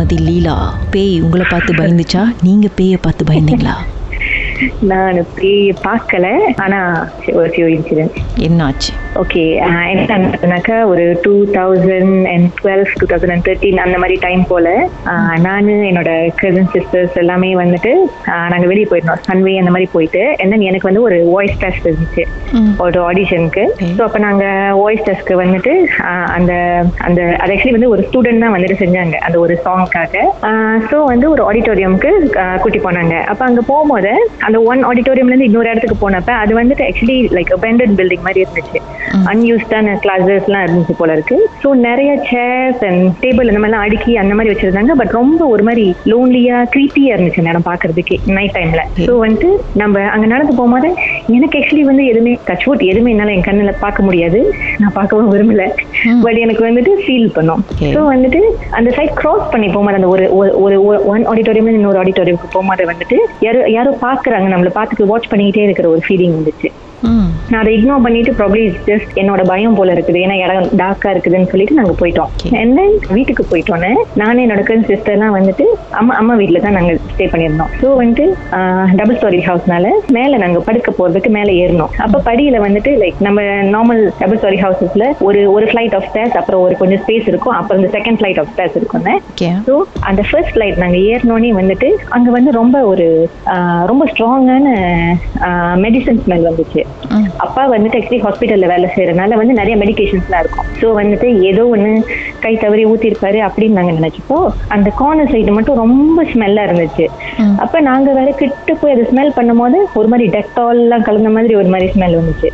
திருமதி லீலா பேய் உங்களை பார்த்து பயந்துச்சா? நீங்க பேய பார்த்து பயந்தீங்களா? நான் பேய் பார்க்கல. ஆனா ஒரு ஃபியூ இன்சிடென்ட் என்னாச்சு? ஓகே என்னன்னாக்கா ஒரு two thousand and twelve two thousand and thirteen அந்த மாதிரி டைம் போல நான் என்னோட கசின் சிஸ்டர்ஸ் எல்லாமே வந்துட்டு நாங்கள் வெளியே போயிருந்தோம் சன்வே அந்த மாதிரி போயிட்டு then எனக்கு வந்து ஒரு வாய்ஸ் டெஸ்ட் இருந்துச்சு. ஒரு ஆடிஷனுக்கு. ஸோ அப்போ நாங்கள் வாய்ஸ் டெஸ்ட்க்கு வந்துட்டு அந்த அந்த அது ஆக்சுவலி வந்து ஒரு ஸ்டூடெண்ட் தான் வந்துட்டு செஞ்சாங்க அந்த ஒரு சாங்க்காக ஸோ வந்து ஒரு ஆடிட்டோரியம்க்கு கூட்டி போனாங்க. அப்போ அங்கே போகும்போது அந்த ஒன் ஆடிட்டோரியம்லேருந்து இன்னொரு இடத்துக்கு போனப்ப அது வந்துட்டு ஆக்சுவலி லைக் அபேண்டட் பில்டிங் மாதிரி இருந்துச்சு. அன்யூஸ்டான கிளாஸஸ்லாம் இருந்துச்சு போல இருக்கு. ஸோ நிறைய சேர்ஸ் அண்ட் டேபிள் இந்த மாதிரிலாம் அடுக்கி அந்த மாதிரி வச்சிருந்தாங்க. பட் ரொம்ப ஒரு மாதிரி லோன்லியா க்ரீப்பியா இருந்துச்சு அந்த இடம் பார்க்கறதுக்கே நைட் டைம்ல ஸோ வந்துட்டு நம்ம அங்க நடந்து போகும்போது எனக்கு ஆக்சுவலி வந்து எதுவுமே டச்வுட் எதுவுமே என்னால என் கண்ணுல பார்க்க முடியாது. நான் பார்க்கவும் விரும்பல. பட் எனக்கு வந்துட்டு ஃபீல் பண்ணோம். ஸோ வந்துட்டு அந்த சைட் கிராஸ் பண்ணி போகும்போது அந்த ஒரு ஒரு ஒன் ஆடிட்டோரியம் இன்னொரு ஆடிட்டோரியம்க்கு போகும்போது வந்துட்டு யாரோ யாரோ பாக்குறாங்க நம்மள பார்த்துட்டு வாட்ச் பண்ணிக்கிட்டே இருக்கிற ஒரு ஃபீலிங் வந்துச்சு. நான் அதை இக்னோர் பண்ணிட்டு ப்ராப்ளி ஜஸ்ட் என்னோட பயம் போல இருக்குது. ஏன்னா இடம் டார்க்கா இருக்குதுன்னு சொல்லிட்டு நாங்க போயிட்டோம். And then வீட்டுக்கு போயிட்டோன்னே நானே என்னோட கன் சிஸ்டர்லாம் வந்துட்டு அம்மா அம்மா வீட்டில் தான் நாங்கள் ஸ்டே பண்ணியிருந்தோம். ஸோ வந்துட்டு டபுள் ஸ்டோரி ஹவுஸ்னால மேலே நாங்கள் படுக்க போகிறதுக்கு மேலே ஏறணும் அப்போ படியில் வந்துட்டு லைக் நம்ம நார்மல் டபுள் ஸ்டோரி ஹவுசஸ்ல ஒரு ஒரு ஃப்ளைட் ஆஃப் ஸ்டேர்ஸ் அப்புறம் ஒரு கொஞ்சம் ஸ்பேஸ் இருக்கும். அப்புறம் இந்த செகண்ட் ஃப்ளைட் ஆஃப் ஸ்டேர்ஸ் இருக்கும்னு ஓகே ஸோ அந்த ஃபர்ஸ்ட் ஃப்ளைட் நாங்கள் ஏறினோடனே வந்துட்டு அங்கே வந்து ரொம்ப ஒரு ரொம்ப ஸ்ட்ராங்கான மெடிசன் ஸ்மெல் வந்துச்சு. அப்பா வந்துட்டு ஆக்சுவலி ஹாஸ்பிட்டலில் வேலை செய்யறதுனால வந்து நிறைய மெடிகேஷன்ஸ்லாம் இருக்கும். ஸோ வந்துட்டு ஏதோ ஒன்று கை தவறி ஊற்றிருப்பாரு அப்படின்னு நாங்கள் நினச்சிப்போ அந்த கார்னர் சைடு மட்டும் ரொம்ப ஸ்மெல்லாக இருந்துச்சு. அப்போ நாங்கள் வேற கிட்ட போய் அதை ஸ்மெல் பண்ணும்போது ஒரு மாதிரி டெக்டால்லாம் கலந்த மாதிரி ஒரு மாதிரி ஸ்மெல் வந்துச்சு.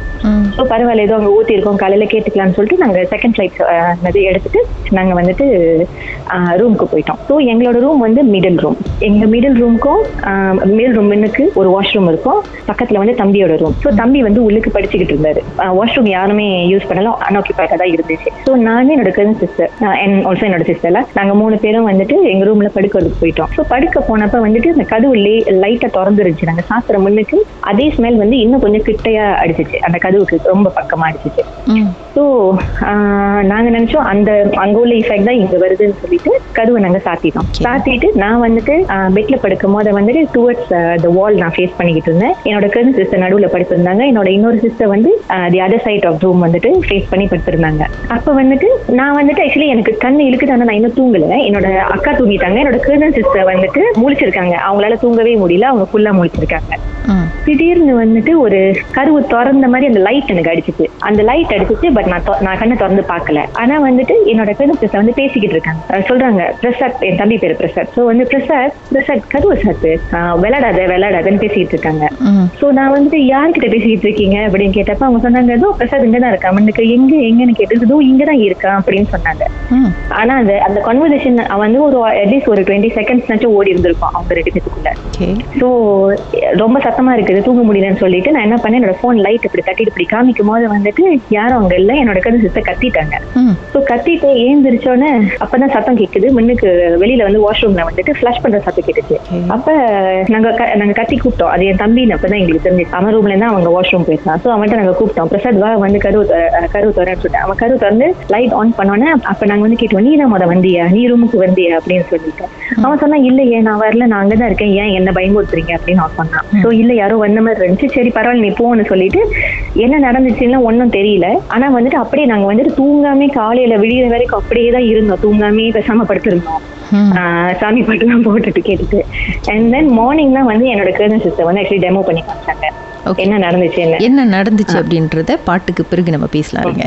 ஸோ பரவாயில்ல ஏதோ அங்கே ஊற்றிருக்கோம் காலையில் கேட்டுக்கலாம்னு சொல்லிட்டு நாங்கள் செகண்ட் ஃப்ளைட் அது எடுத்துட்டு நாங்கள் வந்துட்டு ரூமுக்கு போயிட்டோம். ஸோ எங்களோட ரூம் வந்து மிடில் ரூம் எங்கள் மிடில் ரூமுக்கும் மிடில் ரூமுக்கு ஒரு வாஷ்ரூம் இருக்கும். பக்கத்தில் வந்து தம்பியோட ரூம் ஸோ தம்பி வந்து உள்ளுக்கு படிச்சுக்கிட்டு இருந்தாரு. வாஷ்ரூம் யாருமே யூஸ் பண்ணலாம் அன்ஆக்கியபைடாக தான் இருந்துச்சு. ஸோ நானே என்னோட கசின் சிஸ்டர் அண்ட் ஆல்சோ என்னோட சிஸ்டர்ல நாங்கள் மூணு பேரும் வந்துட்டு எங்கள் ரூமில் படுக்கிறதுக்கு போயிட்டோம். ஸோ படுக்க போனப்ப வந்துட்டு அந்த கதவு லே லைட்டாக திறந்துருச்சு நாங்கள் சாப்பிட்ற முன்னுக்கு அதே ஸ்மெல் வந்து இன்னும் கொஞ்சம் கிட்டையா அடிச்சிச்சு. அந்த கதவுக்கு ரொம்ப பக்கமாக அடிச்சிச்சு. ஸோ நாங்கள் நினச்சோம் அந்த அங்கே உள்ள இஃபெக்ட் தான் இங்கே வருதுன்னு சொல்லிட்டு கதவை நாங்கள் சாத்திட்டோம். சாத்திட்டு நான் வந்துட்டு பெட்டில் படுக்கும் போது வந்துட்டு டுவர்ட்ஸ் த வால் நான் ஃபேஸ் பண்ணிக்கிட்டு இருந்தேன். என்னோட கசின் சிஸ்டர் நடுவில் படுத்திருந்தாங்க. என்னோட இன்னொரு சிஸ்டர் வந்து the other side of room வந்துட்டு ஃபேஸ் பண்ணி படுத்திருந்தாங்க. அப்போ வந்துட்டு நான் வந்துட்டு ஆக்சுவலி எனக்கு கண் இழுக்குது ஆனால் நான் இன்னும் தூங்கல. என்னோட அக்கா தூங்கிட்டாங்க. என்னோட கிருதன் சிஸ்டர் வந்துட்டு முழிச்சிருக்காங்க. அவங்களால தூங்கவே முடியல. அவங்க ஃபுல்லா முழிச்சிருக்காங்க. திடீர்னு வந்துட்டு ஒரு கருவு திறந்த மாதிரி அந்த லைட் எனக்கு அடிச்சுச்சு. அந்த லைட் அடிச்சுச்சு பட் நான் நான் கண்ணை திறந்து பார்க்கல. ஆனா வந்துட்டு என்னோட கருப்பு சிஸ்டர் வந்து பேசிக்கிட்டு இருக்காங்க. சொல்றாங்க பிரசாத் என் தம்பி பேரு பிரசாத். சோ வந்து பிரசாத் பிரசாத் கருவு சாத்து விளையாடாத விளையாடாதன்னு பேசிக்கிட்டு இருக்காங்க. சோ நான் வந்துட்டு யார்கிட்ட பேசிக்கிட்டு இருக்கீங்க அப்படின்னு கேட்டப்ப அவங்க சொன்னாங்க ஏதோ பிரசாத் இங்க தான் இருக்கான். அவனுக்கு எங்க எங்கன்னு கேட்டு இதோ இங்க தான் இருக்கான் அப்படின்னு சொன்னாங்க. ஆனா அந்த அந்த கன்வர்சேஷன் வந்து ஒரு அட்லீஸ்ட் ஒரு டுவெண்ட்டி செகண்ட்ஸ்னாச்சும் ஓடி இருந்திருக்கும் அவங்க ரெண்டு பேத்துக்குள்ள. ஸோ ரொம்ப சத்தமா இருக்குது தூங்க முடியலன்னு சொல்லிட்டு நான் என்ன பண்ணேன் என்னோட ஃபோன் லைட் இப்படி தட்டிட்டு இப்படி காமிக்கும் போது வந்துட்டு யாரும் அங்க இல்ல என்னோட கதை சிஸ்டர் கத்திட்டாங்க. ஸோ கத்திட்டு ஏந்திரிச்சோன்னே அப்பதான் சத்தம் கேக்குது. முன்னுக்கு வெளியில வந்து வாஷ்ரூம்ல வந்துட்டு ஃபிளஷ் பண்ற சத்தம் கேட்டுச்சு. அப்ப நாங்க நாங்க கத்தி கூப்பிட்டோம். அது என் தம்பின்னு அப்பதான் எங்களுக்கு தெரிஞ்சு அவன் ரூம்ல இருந்து அவங்க வாஷ்ரூம் போயிருந்தான் ஸோ அவன்கிட்ட நாங்க கூப்பிட்டோம். பிரசாத் வா வந்து கரு கரு தரேன்னு சொல்லிட்டு. அவன் கரு திறந்து லைட் ஆன் பண்ணோன்னே அப்ப நாங்க வந்து கேட்டோம் நீ தான் முத வந்தியா? நீ ரூமுக்கு வந்தியா? அப்படின்னு சொல்லிட்டு. அவன் சொன்னா இல்லையே நான் வரல. நான் அங்கதான் இருக்கேன். ஏன் என்ன பயமுறுத்துறீங்க? அப்படின்னு அவன் சொன்னான். ஸோ இல்ல யாரோ வந்த மாதிரி இருந்துச்சு. சரி பரவாயில்ல நீ போன்னு சொல்லிட்டு என்ன நடந்துச்சுன்னு ஒன்றும் தெரியல. ஆனா வந்துட்டு அப்படியே நாங்க வந்துட்டு தூங்காமே காலையில விடியிற வரைக்கும் அப்படியே தான் இருந்தோம். தூங்காமே பேசாம படுத்திருந்தோம். சாமி பாட்டுலாம் போட்டுட்டு கேட்டுட்டு. அண்ட் தென் மார்னிங் தான் வந்து என்னோட கர்னல் சிஸ்டர் வந்து ஆக்சுவலி டெமோ பண்ணி காமிச்சாங்க. என்ன நடந்துச்சு என்ன நடந்துச்சு அப்படின்றத பாட்டுக்கு பிறகு நம்ம பேசலாங்க உங்க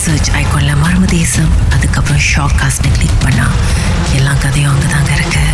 சர்ச் ஐகான்ல மர்ம தேசம் அதுக்கப்புறம் ஷாக் காஸ்ட்னு கிளிக் பண்ணா எல்லா கதையும் அங்கே தாங்க இருக்கு.